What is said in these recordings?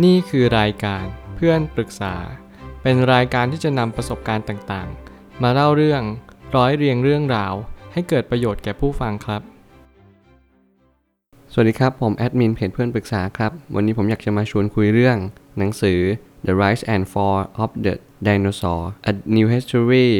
นี่คือรายการเพื่อนปรึกษา เป็นรายการที่จะนำประสบการณ์ต่างๆ มาเล่าเรื่องร้อยเรียงเรื่องราว ให้เกิดประโยชน์แก่ผู้ฟังครับ สวัสดีครับ ผมแอดมินเพจเพื่อนปรึกษาครับ วันนี้ผมอยากจะมาชวนคุยเรื่อง หนังสือ The Rise and Fall of the Dinosaur A New History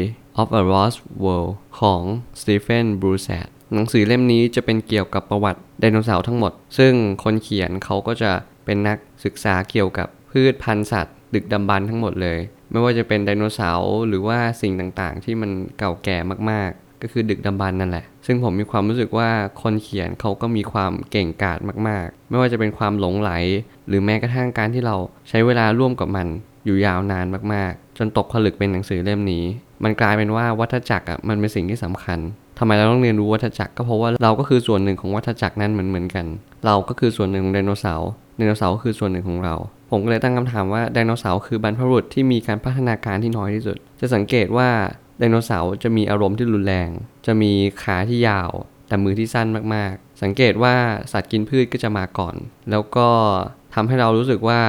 of a Lost World ของ Stephen b r u s a t หนังสือเล่มนี้จะเป็นเกี่ยวกับประวัติไดโนเสาร์ทั้งหมด ซึ่งคนเขียนเขาก็จะ เป็นนักศึกษาเกี่ยวกับพืชพันธุ์สัตว์ ดึกดำบรรทั้งหมดเลย ไม่ว่าจะเป็นไดโนเสาร์หรือว่าสิ่งต่างๆ ที่มันเก่าแก่มากๆ ก็คือดึกดำบรรนั่นแหละ ซึ่งผมมีความรู้สึกว่าคนเขียนเขาก็มีความเก่งกาจมากๆ ไม่ว่าจะเป็นความหลงไหล หรือแม้กระทั่งการที่เราใช้เวลาร่วมกับมันอยู่ยาวนานมากๆ จนตกผลึกเป็นหนังสือเล่มนี้ มันกลายเป็นว่าวัฏจักรอะมันเป็นสิ่งที่สำคัญ ทำไมเราต้องเรียนรู้วัฏจักรก็เพราะว่าเราก็คือส่วนหนึ่งของวัฏจักรนั้นเหมือนเหมือนกัน เราก็คือส่วนหนึ่งของไดโนเสาร์ไดโนเสาร์ก็คือส่วนหนึ่งของเรา ผมก็เลยตั้งคำถามว่าไดโนเสาร์คือบรรพบุรุษที่มีการพัฒนาการที่น้อยที่สุด จะสังเกตว่าไดโนเสาร์จะมีอารมณ์ที่รุนแรง จะมีขาที่ยาว แต่มือที่สั้นมากๆ สังเกตว่าสัตว์กินพืชก็จะมาก่อน แล้วก็ทำให้เรารู้สึกว่า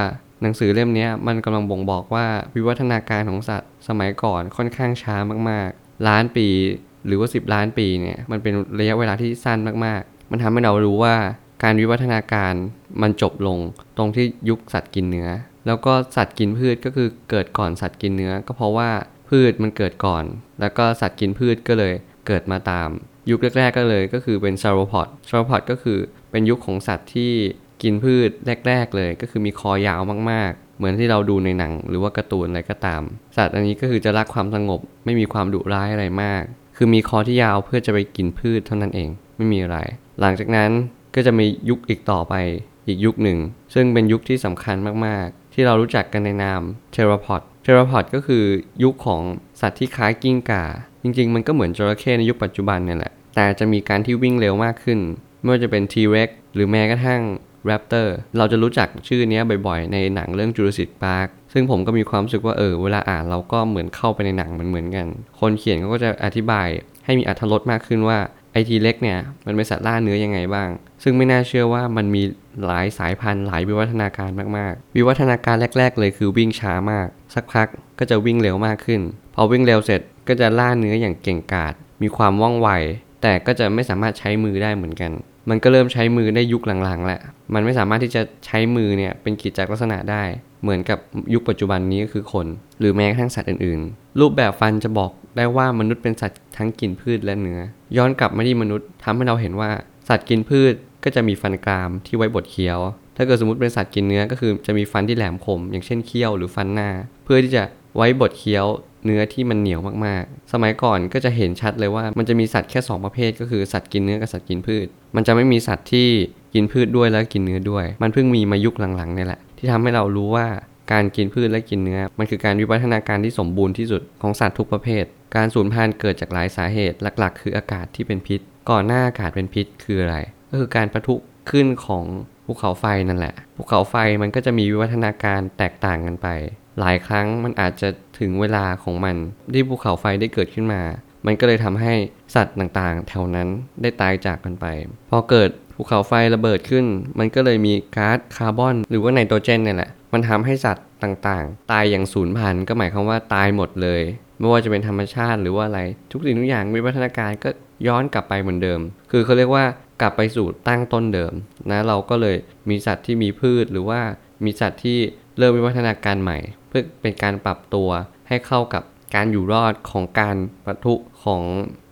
หนังสือเล่มนี้มันกำลังบ่งบอกว่าวิวัฒนาการของสัตว์ สมัยก่อนค่อนข้างช้ามากๆ ล้านปี หรือว่า 10 ล้านปีเนี่ยมันเป็นระยะเวลาที่สั้นมากๆ มันทำให้เรารู้ว่าการวิวัฒนาการมันจบลงตรงที่ยุคสัตว์กินเนื้อ แล้วก็สัตว์กินพืชก็คือเกิดก่อนสัตว์กินเนื้อ ก็เพราะว่าพืชมันเกิดก่อน แล้วก็สัตว์กินพืชก็เลยเกิดมาตาม ยุคแรกๆก็เลยก็คือเป็นซาโรพอดซาโรพอดก็คือเป็นยุคของสัตว์ที่กินพืชแรก ๆ เลย ก็คือมีคอยาวมากๆ เหมือนที่เราดูในหนัง หรือว่าการ์ตูนอะไรก็ตาม สัตว์อันนี้ก็คือจะรักความสงบไม่มีความดุร้ายอะไรมาก คือมีคอที่ยาวเพื่อจะไปกินพืชเท่านั้นเอง ไม่มีอะไร หลังจากนั้นก็จะมียุคอีกต่อไปอีกยุคหนึ่ง ซึ่งเป็นยุคที่สำคัญมากๆ ที่เรารู้จักกันในนามเทราพอดเทราพอดก็คือยุคของสัตว์ที่คล้ายกิ้งก่า จริงๆ มันก็เหมือนจระเข้ในยุคปัจจุบันเนี่ยแหละ แต่จะมีการที่วิ่งเร็วมากขึ้น ไม่ว่าจะเป็น T-Rex หรือแม้กระทั่ง Raptor เราจะรู้จักชื่อนี้บ่อยๆ ในหนังเรื่อง Jurassic Park ซึ่งผมก็มีความรู้สึกว่าเออเวลาอ่านเราก็เหมือนเข้าไปในหนังเหมือนกัน คนเขียนเขาก็จะอธิบายให้มีอรรถรสมากขึ้นว่าไอทีเล็กเนี่ยมันเป็นสัตว์ล่าเนื้อยังไงบ้าง ซึ่งไม่น่าเชื่อว่ามันมีหลายสายพันธุ์หลายวิวัฒนาการมากๆ วิวัฒนาการแรก ๆ เลยคือวิ่งช้ามาก สักพักก็จะวิ่งเร็วมากขึ้น พอวิ่งเร็วเสร็จก็จะล่าเนื้ออย่างเก่งกาจมีความว่องไว แต่ก็จะไม่สามารถใช้มือได้เหมือนกัน มันก็เริ่มใช้มือได้ยุคหลังๆแหละมันไม่สามารถที่จะใช้มือเนี่ยเป็นกิจลักษณะได้ เหมือนกับยุคปัจจุบันนี้ก็คือคน หรือแม้กระทั่งสัตว์อื่นๆ รูปแบบฟันจะบอกได้ว่ามนุษย์เป็นสัตว์ทั้งกินพืชและเนื้อ ย้อนกลับมาที่มนุษย์ทำให้เราเห็นว่าสัตว์กินพืชก็จะมีฟันกรามที่ไว้บดเคี้ยว ถ้าเกิดสมมติเป็นสัตว์กินเนื้อก็คือจะมีฟันที่แหลมคม อย่างเช่นเขี้ยวหรือฟันหน้า เพื่อที่จะไว้บดเคี้ยวเนื้อที่มันเหนียวมากๆ สมัยก่อนก็จะเห็นชัดเลยว่ามันจะมีสัตว์แค่ 2 ประเภท ก็คือสัตว์กินเนื้อกับสัตว์กินพืช มันจะไม่มีสัตว์ที่กินพืชด้วยแล้วกินเนื้อด้วย มันเพิ่งมีมายุคหลังๆนี่แหละ ที่ทำให้เรารู้ว่าการกินพืชและกินเนื้อ มันคือการวิวัฒนาการที่สมบูรณ์ที่สุดของสัตว์ทุกประเภท การสูญพันธุ์เกิดจากหลายสาเหตุหลัก ๆ คืออากาศที่เป็นพิษ ก่อนหน้าอากาศเป็นพิษคืออะไร ก็คือการประทุขึ้นของภูเขาไฟนั่นแหละ ภูเขาไฟมันก็จะมีวิวัฒนาการแตกต่างกันไป หลายครั้งมันอาจจะถึงเวลาของมันที่ภูเขาไฟได้เกิดขึ้นมา มันก็เลยทำให้สัตว์ต่างๆ แถวนั้นได้ตายจากกันไป พอเกิด ภูเขาไฟระเบิดขึ้น มันก็เลยมีก๊าซคาร์บอน หรือว่าไนโตรเจนเนี่ยแหละ มันทำให้สัตว์ต่างๆ ตายอย่างสูญพันธุ์ก็หมายความว่าตายหมดเลย ไม่ว่าจะเป็นธรรมชาติหรือว่าอะไร ทุกสิ่งทุกอย่างวิวัฒนาการก็ย้อนกลับไปเหมือนเดิม คือเขาเรียกว่ากลับไปสู่ตั้งต้นเดิมนะ เราก็เลยมีสัตว์ที่มีพืชหรือว่ามีสัตว์ที่เริ่มวิวัฒนาการใหม่ เพื่อเป็นการปรับตัวให้เข้ากับการอยู่รอดของการปะทุของ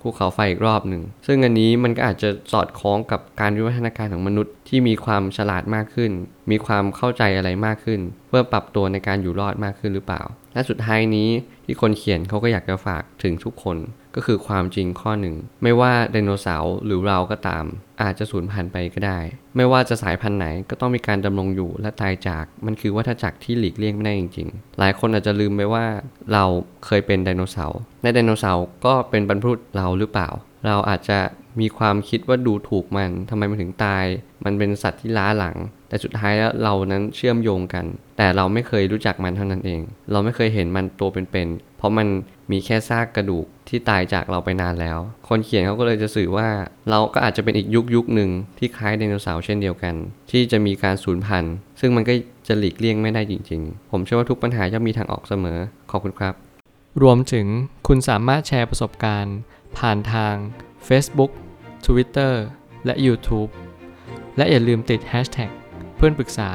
ภูเขาไฟอีกรอบหนึ่ง ซึ่งอันนี้มันก็อาจจะสอดคล้องกับการวิวัฒนาการของมนุษย์ที่มีความฉลาดมากขึ้น มีความเข้าใจอะไรมากขึ้น เพื่อปรับตัวในการอยู่รอดมากขึ้นหรือเปล่า และสุดท้ายนี้ที่คนเขียนเขาก็อยากจะฝากถึงทุกคน ก็คือความจริงข้อหนึ่ง ไม่ว่าไดโนเสาร์หรือเราก็ตาม อาจจะสูญพันธุ์ไปก็ได้ ไม่ว่าจะสายพันธุ์ไหนก็ต้องมีการดำรงอยู่และตายจากมันคือวัฏจักรที่หลีกเลี่ยงไม่ได้จริง ๆ หลายคนอาจจะลืมไปว่าเราเคยเป็นไดโนเสาร์ในไดโนเสาร์ก็เป็นบรรพุษเราหรือเปล่า เราอาจจะมีความคิดว่าดูถูกมันทำไมมันถึงตาย มันเป็นสัตว์ที่ล้าหลัง แต่สุดท้ายแล้วเรานั้นเชื่อมโยงกัน แต่เราไม่เคยรู้จักมันเท่านั้นเอง เราไม่เคยเห็นมันตัวเป็นๆ เพราะมันมีแค่ซากกระดูกที่ตายจากเราไปนานแล้ว คนเขียนเขาก็เลยจะสื่อว่า เราก็อาจจะเป็นอีกยุคยุคหนึ่งที่คล้ายไดโนเสาร์เช่นเดียวกัน ที่จะมีการสูญพันธุ์ ซึ่งมันก็จะหลีกเลี่ยงไม่ได้จริง ๆ ผมเชื่อว่าทุกปัญหาย่อมมีทางออกเสมอ ขอบคุณครับ รวมถึงคุณสามารถแชร์ประสบการณ์ ผ่านทาง Facebook Twitter และ YouTube และอย่าลืมติด hashtag เพื่อนปรึกษา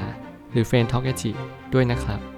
หรือ f r ร e n d t a l k a ด้วยนะครับ